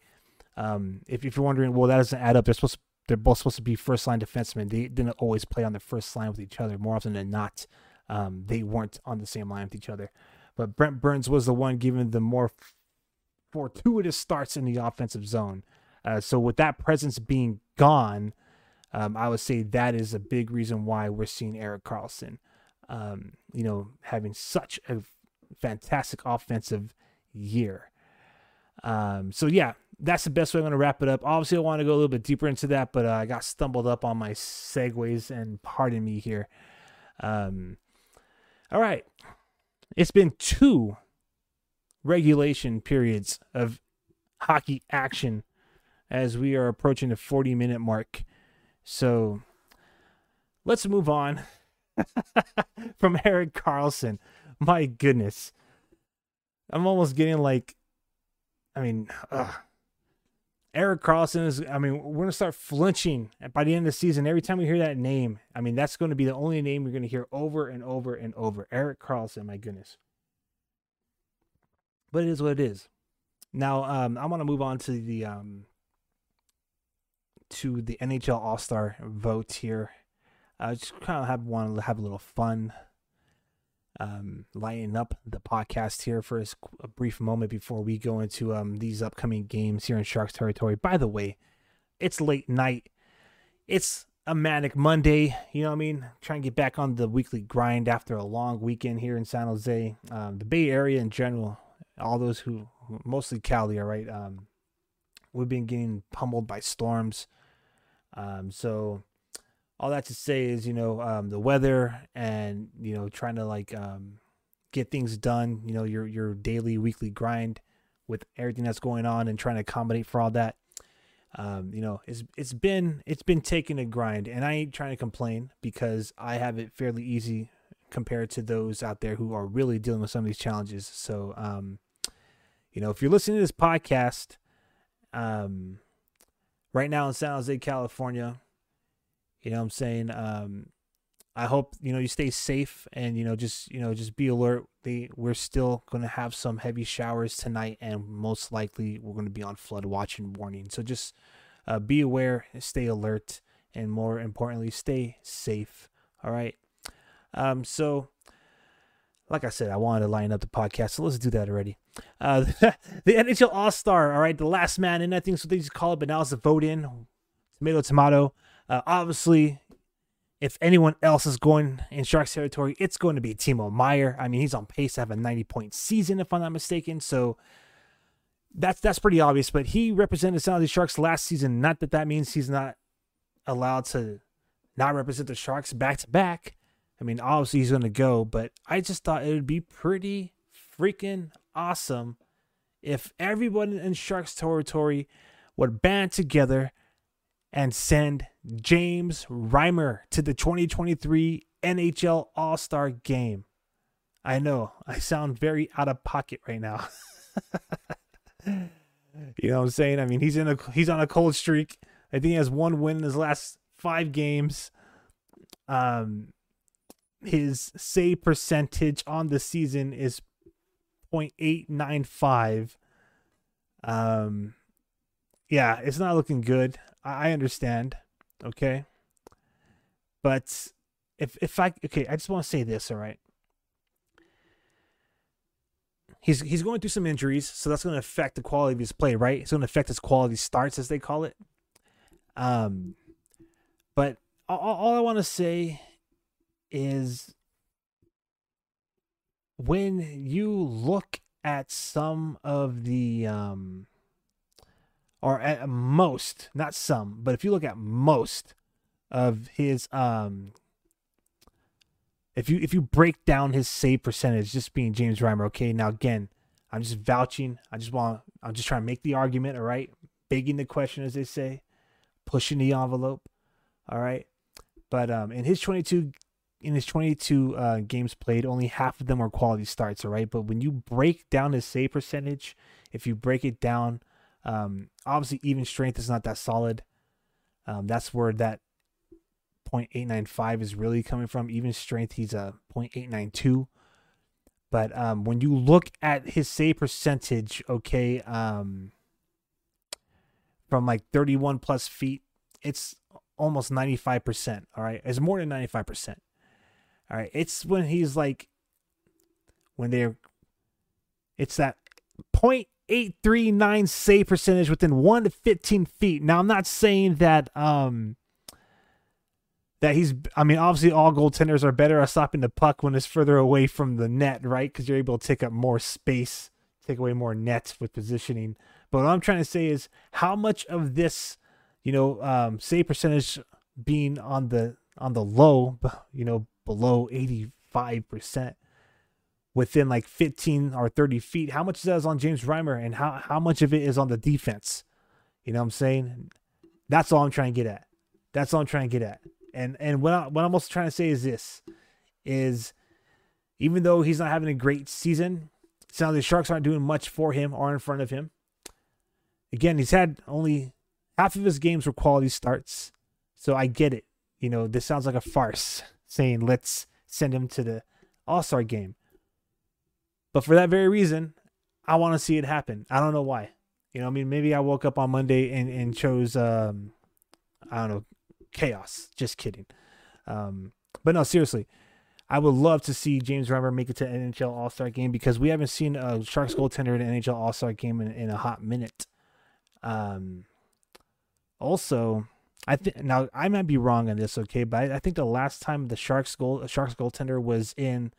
um, if, if you're wondering, well, that doesn't add up. They're supposed to, they're both supposed to be first line defensemen. They didn't always play on the first line with each other. More often than not, um, they weren't on the same line with each other. But Brent Burns was the one giving the more fortuitous starts in the offensive zone. Uh, so with that presence being gone, um, I would say that is a big reason why we're seeing Erik Karlsson um, you know, having such a fantastic offensive year. Um, so yeah, that's the best way I'm going to wrap it up. Obviously, I want to go a little bit deeper into that, but uh, I got stumbled up on my segues, and pardon me here. Um, all right. It's been two regulation periods of hockey action as we are approaching the 40 minute mark. So let's move on from Erik Karlsson. My goodness. I'm almost getting like, I mean, ugh. Erik Karlsson is, I mean, we're going to start flinching by the end of the season. Every time we hear that name, I mean, that's going to be the only name you're going to hear over and over and over. Erik Karlsson, my goodness. But it is what it is. Now, um, I want to move on to the um, to the NHL All Star vote here. I just kind of have want to have a little fun, um, lighting up the podcast here for a, brief moment before we go into um these upcoming games here in Sharks territory. By the way, it's late night. It's a manic Monday. You know what I mean? Trying to get back on the weekly grind after a long weekend here in San Jose. Um, the Bay Area in general, all those who mostly Cali, all right. Um, we've been getting pummeled by storms. Um, so all that to say is, you know, um, the weather and you know, trying to like um, get things done. You know, your your daily, weekly grind with everything that's going on and trying to accommodate for all that. Um, you know, it's it's been it's been taking a grind, and I ain't trying to complain because I have it fairly easy compared to those out there who are really dealing with some of these challenges. So, um, you know, if you're listening to this podcast, um, right now in San Jose, California. You know what I'm saying? Um, I hope, you know, you stay safe and, you know, just, you know, just be alert. They, we're still going to have some heavy showers tonight and most likely we're going to be on flood watch and warning. So just uh, be aware, stay alert, and more importantly, stay safe. All right. Um, so like I said, I wanted to line up the podcast, so let's do that already. Uh, the NHL All Star, all right, the last man in, I think so they just call it, but now it's a vote in. Tomato, tomato. Uh, obviously, if anyone else is going in Sharks territory, it's going to be Timo Meier. I mean, he's on pace to have a 90 point season, if I'm not mistaken. So that's that's pretty obvious. But he represented San Jose Sharks last season. Not that that means he's not allowed to not represent the Sharks back to back. I mean, obviously he's going to go, but I just thought it would be pretty freaking awesome if everyone in Sharks territory would band together and send James Reimer to the 2023 NHL All Star game. I know I sound very out of pocket right now. you know what I'm saying? I mean, he's in a he's on a cold streak. I think he has one win in his last five games. Um, his save percentage on the season is 0.895. Um, yeah, it's not looking good. I understand. Okay. But if if I okay, I just want to say this, all right. He's he's going through some injuries, so that's going to affect the quality of his play, right? It's going to affect his quality starts, as they call it. Um, but all, all I want to say is when you look at some of the um or at most not some but if you look at most of his um if you if you break down his save percentage just being James Reimer okay now again I'm just vouching I just want I'm just trying to make the argument all right begging the question as they say pushing the envelope all right but um in his 22 in his 22 uh, games played, only half of them were quality starts, all right? But when you break down his save percentage, if you break it down, um, obviously even strength is not that solid. Um, that's where that 0.895 is really coming from. Even strength, he's a 0.892. But um, when you look at his save percentage, okay, um, from like 31 plus feet, it's almost 95%. All right. It's more than 95%. All right, it's when he's like, when they're, it's that 0.839 save percentage within one to 15 feet. Now, I'm not saying that, um, that he's, I mean, obviously all goaltenders are better at stopping the puck when it's further away from the net, right? Because you're able to take up more space, take away more nets with positioning. But what I'm trying to say is how much of this, you know, um, save percentage being on the on the low, you know, below 85% within like 15 or 30 feet, how much of that is on James Reimer and how, how much of it is on the defense? You know what I'm saying? That's all I'm trying to get at. That's all I'm trying to get at. And and what I, what I'm also trying to say is this is even though he's not having a great season, sounds the Sharks aren't doing much for him or in front of him. Again, he's had only half of his games were quality starts. So I get it. You know, this sounds like a farce saying let's send him to the All Star game. But for that very reason, I want to see it happen. I don't know why. You know, I mean, maybe I woke up on Monday and, and chose, um, I don't know, chaos. Just kidding. Um, but no, seriously, I would love to see James Reimer make it to an NHL All Star game because we haven't seen a Sharks goaltender in an NHL All Star game in, in a hot minute. Um, also, I think now I might be wrong on this, okay, but I, I think the last time the Sharks goal Sharks goaltender was in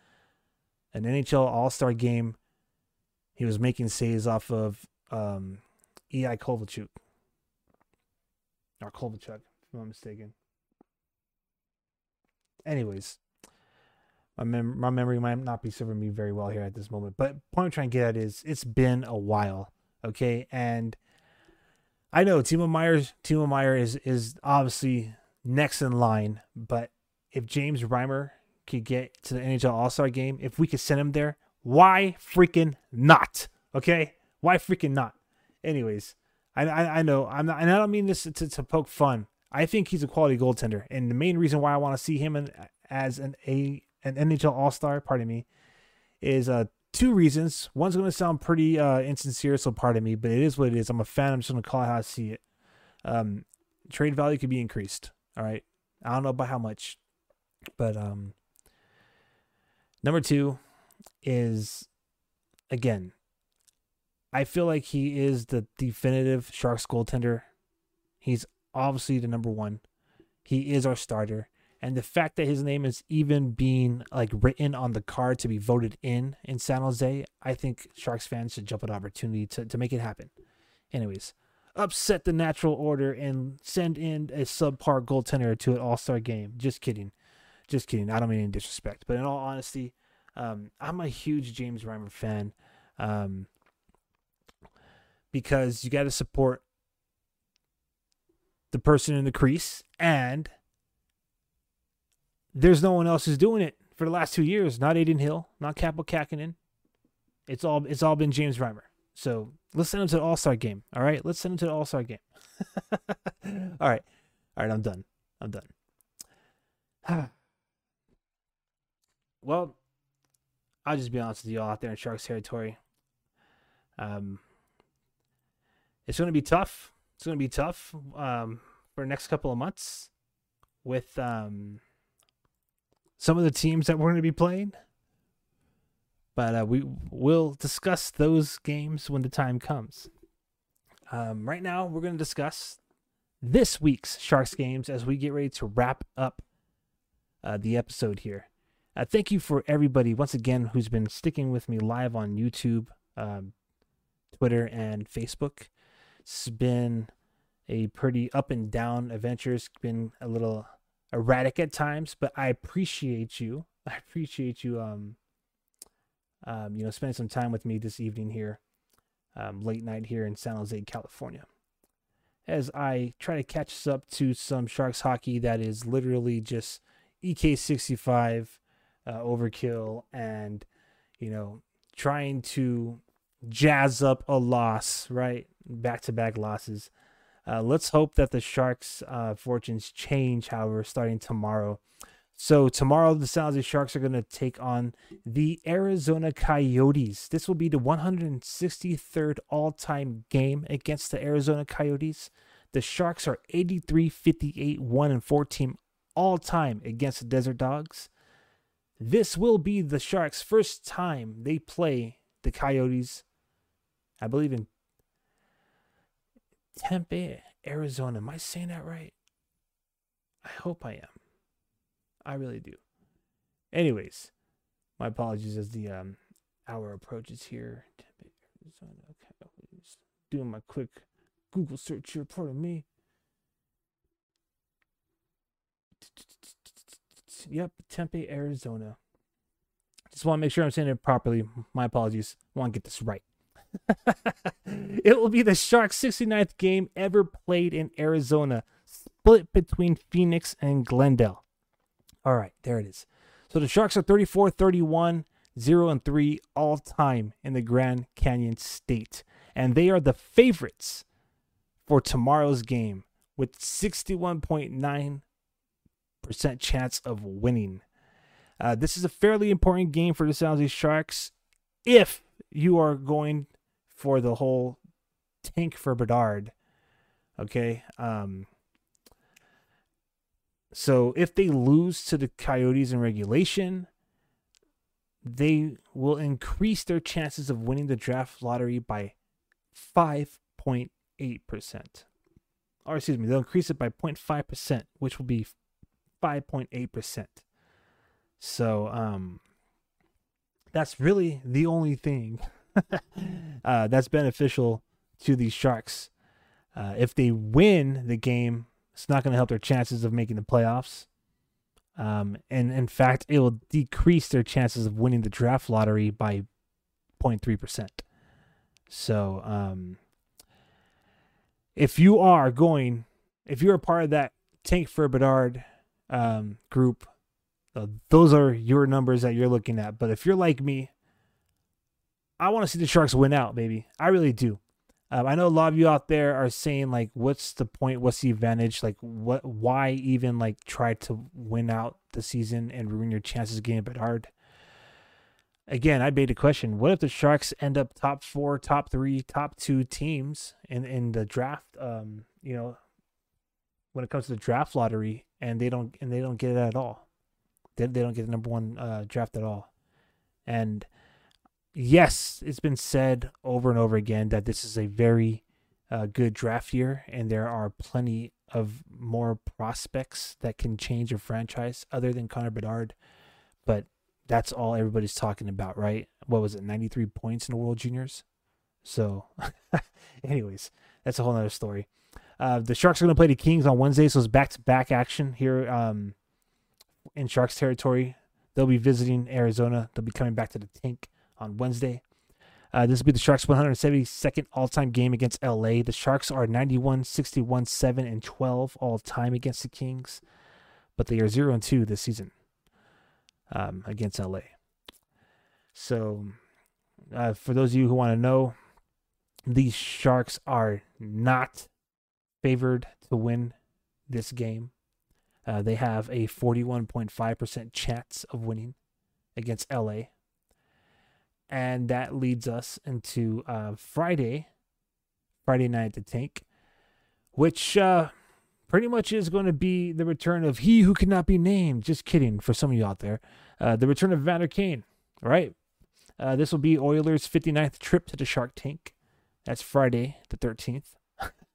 an NHL All Star game, he was making saves off of um, E.I. Kovalchuk or Kovalchuk, if I'm not mistaken. Anyways, my mem- my memory might not be serving me very well here at this moment, but point I'm trying to get at is it's been a while, okay, and I know Timo Myers Timo Meier is is obviously next in line, but if James Reimer could get to the NHL All Star game, if we could send him there, why freaking not? Okay, why freaking not? Anyways, I I, I know I'm not, and I don't mean this to, to poke fun. I think he's a quality goaltender, and the main reason why I want to see him in, as an a an NHL All Star, pardon me, is uh two reasons. One's going to sound pretty uh, insincere, so pardon me, but it is what it is. I'm a fan. I'm just going to call it how I see it. Um, trade value could be increased. All right. I don't know about how much, but um, number two is again, I feel like he is the definitive Sharks goaltender. He's obviously the number one. He is our starter and the fact that his name is even being like written on the card to be voted in in San Jose, I think Sharks fans should jump at opportunity to, to make it happen. Anyways, upset the natural order and send in a subpar goaltender to an All Star game. Just kidding, just kidding. I don't mean any disrespect, but in all honesty, um, I'm a huge James Reimer fan um, because you got to support the person in the crease and there's no one else who's doing it for the last two years. Not Adin Hill, not Kaapo Kähkönen. It's all it's all been James Reimer. So let's send him to the All Star game. All right, let's send him to the All Star game. all right, all right. I'm done. I'm done. well, I'll just be honest with you all out there in Sharks territory. Um, it's going to be tough. It's going to be tough um, for the next couple of months with um, some of the teams that we're going to be playing. But uh, we will discuss those games when the time comes. Um, right now, we're going to discuss this week's Sharks games as we get ready to wrap up uh, the episode here. Uh, thank you for everybody once again who's been sticking with me live on YouTube, um, Twitter, and Facebook. It's been a pretty up and down adventure. It's been a little erratic at times, but I appreciate you. I appreciate you um um you know spending some time with me this evening here. Um, late night here in San Jose, California. As I try to catch up to some Sharks hockey that is literally just EK65 uh, overkill and you know trying to jazz up a loss, right? Back to back losses. Uh, let's hope that the Sharks' uh, fortunes change, however, starting tomorrow. So, tomorrow, the San Jose Sharks are going to take on the Arizona Coyotes. This will be the 163rd all time game against the Arizona Coyotes. The Sharks are 83 58 1 and 14 all time against the Desert Dogs. This will be the Sharks' first time they play the Coyotes, I believe, in Tempe, Arizona. Am I saying that right? I hope I am. I really do. Anyways, my apologies as the um, hour approaches here. Tempe, Arizona. Okay. doing my quick Google search here. Pardon me. Yep, Tempe, Arizona. Just want to make sure I'm saying it properly. My apologies. I want to get this right. it will be the Sharks' 69th game ever played in Arizona, split between Phoenix and Glendale. All right, there it is. So the Sharks are 34 31, 0 and 3 all time in the Grand Canyon State. And they are the favorites for tomorrow's game with 61.9% chance of winning. Uh, this is a fairly important game for the San Jose Sharks if you are going for the whole tank for Bedard. Okay. Um, so if they lose to the Coyotes in regulation, they will increase their chances of winning the draft lottery by 5.8%. Or excuse me, they'll increase it by 0.5%, which will be 5.8%. So um that's really the only thing uh, that's beneficial to these Sharks. Uh, if they win the game, it's not going to help their chances of making the playoffs. Um, and in fact, it will decrease their chances of winning the draft lottery by 0.3%. So, um, if you are going, if you're a part of that Tank for Bedard um, group, uh, those are your numbers that you're looking at. But if you're like me, I want to see the Sharks win out, baby. I really do. Um, I know a lot of you out there are saying like, "What's the point? What's the advantage? Like, what? Why even like try to win out the season and ruin your chances of getting hard?" Again, I made a question: What if the Sharks end up top four, top three, top two teams in in the draft? Um, you know, when it comes to the draft lottery, and they don't and they don't get it at all. They they don't get the number one uh, draft at all, and yes, it's been said over and over again that this is a very uh, good draft year, and there are plenty of more prospects that can change a franchise other than Connor Bedard. But that's all everybody's talking about, right? What was it, 93 points in the World Juniors? So, anyways, that's a whole other story. Uh, the Sharks are going to play the Kings on Wednesday, so it's back to back action here um, in Sharks territory. They'll be visiting Arizona. They'll be coming back to the tank on Wednesday. Uh, this will be the Sharks' 172nd all-time game against LA. The Sharks are 91, 61, 7, and 12 all-time against the Kings, but they are 0 and 2 this season um, against LA. So, uh, for those of you who want to know, these Sharks are not favored to win this game. Uh, they have a 41.5% chance of winning against LA and that leads us into uh, Friday, Friday night the tank, which uh, pretty much is going to be the return of he who cannot be named. Just kidding for some of you out there. Uh, the return of Vander Kane, right? Uh, this will be Oilers' 59th trip to the Shark Tank. That's Friday the 13th.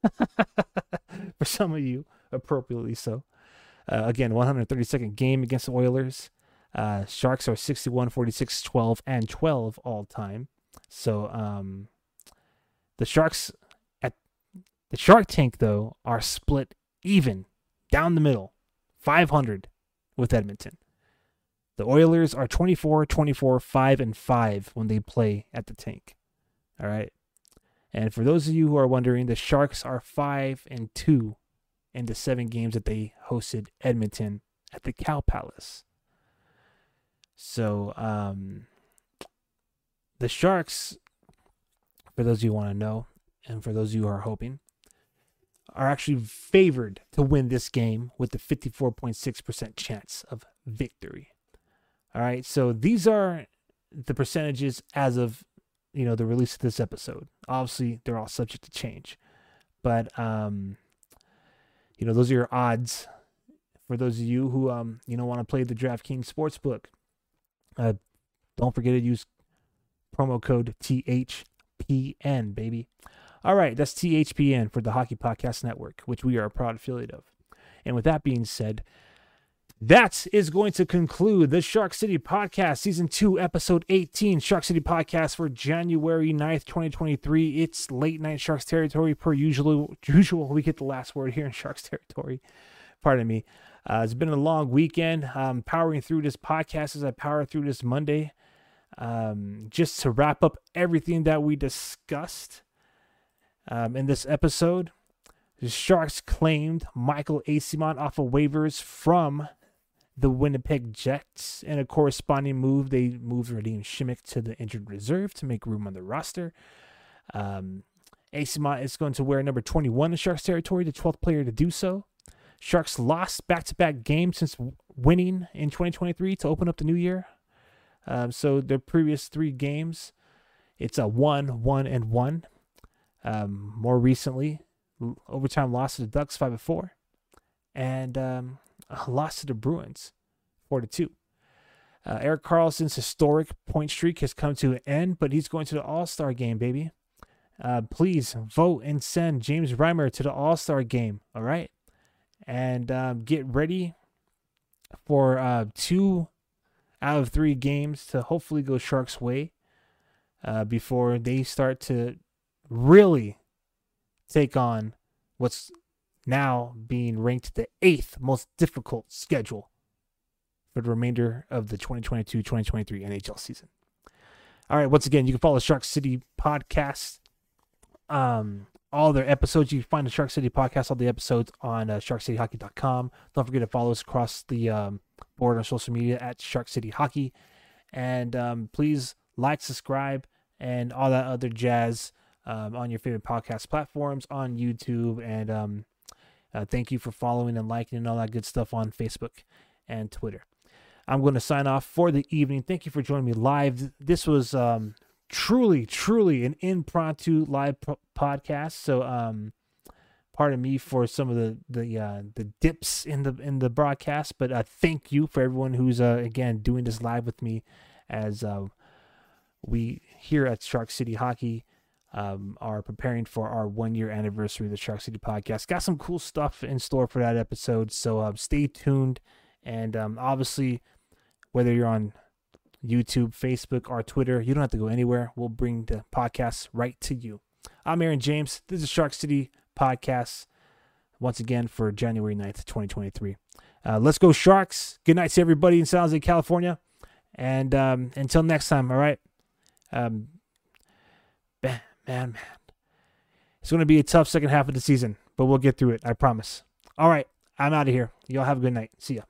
for some of you, appropriately so. Uh, again, 132nd game against the Oilers. Uh, Sharks are 61, 46, 12, and 12 all time. So um, the Sharks at the Shark Tank though are split even down the middle, 500 with Edmonton. The Oilers are 24, 24, 5 and 5 when they play at the tank. All right. And for those of you who are wondering, the Sharks are 5 and 2 in the 7 games that they hosted Edmonton at the Cow Palace. So um, the Sharks, for those of you who want to know, and for those of you who are hoping, are actually favored to win this game with the 54.6% chance of victory. All right, so these are the percentages as of you know the release of this episode. Obviously, they're all subject to change, but um, you know those are your odds for those of you who um you know want to play the DraftKings Sportsbook. Uh, don't forget to use promo code THPN, baby. All right, that's THPN for the Hockey Podcast Network, which we are a proud affiliate of. And with that being said, That is going to conclude the Shark City Podcast, Season 2, Episode 18. Shark City Podcast for January 9th, 2023. It's late night Sharks territory per usual. Usual, we get the last word here in Sharks territory. Pardon me. Uh, it's been a long weekend. Um, powering through this podcast as I power through this Monday. Um, just to wrap up everything that we discussed um, in this episode. The Sharks claimed Michael Eyssimont off of waivers from the Winnipeg Jets. In a corresponding move, they moved Radim Simek to the injured reserve to make room on the roster. Um, is going to wear number 21 in Sharks territory, the 12th player to do so. Sharks lost back to back games since winning in 2023 to open up the new year. Um, so their previous three games, it's a 1 1 and 1. Um, more recently, overtime loss to the Ducks 5 4. And um, loss to the Bruins, four to two. Uh, Erik Karlsson's historic point streak has come to an end, but he's going to the All Star game, baby. Uh, please vote and send James Reimer to the All Star game. All right, and um, get ready for uh, two out of three games to hopefully go Sharks' way uh, before they start to really take on what's now being ranked the eighth most difficult schedule for the remainder of the 2022 2023 NHL season. All right, once again, you can follow Shark City Podcast. Um, all their episodes, you can find the Shark City Podcast, all the episodes on uh, sharkcityhockey.com. Don't forget to follow us across the um, board on social media at Shark City Hockey. And um, please like, subscribe, and all that other jazz um, on your favorite podcast platforms on YouTube and um, uh, thank you for following and liking and all that good stuff on Facebook and Twitter. I'm going to sign off for the evening. Thank you for joining me live. This was um, truly, truly an impromptu live podcast. So, um, pardon me for some of the the uh, the dips in the in the broadcast, but uh, thank you for everyone who's uh, again doing this live with me as uh, we here at Shark City Hockey um, are preparing for our one year anniversary of the Shark City podcast. Got some cool stuff in store for that episode, so um, stay tuned. And um, obviously, whether you're on YouTube, Facebook, or Twitter, you don't have to go anywhere. We'll bring the podcast right to you. I'm Aaron James. This is Shark City Podcast once again for January 9th, 2023. Uh, let's go, Sharks. Good night to everybody in San Jose, California. And um, until next time, all right? Um, man, man. It's going to be a tough second half of the season, but we'll get through it. I promise. All right. I'm out of here. Y'all have a good night. See ya.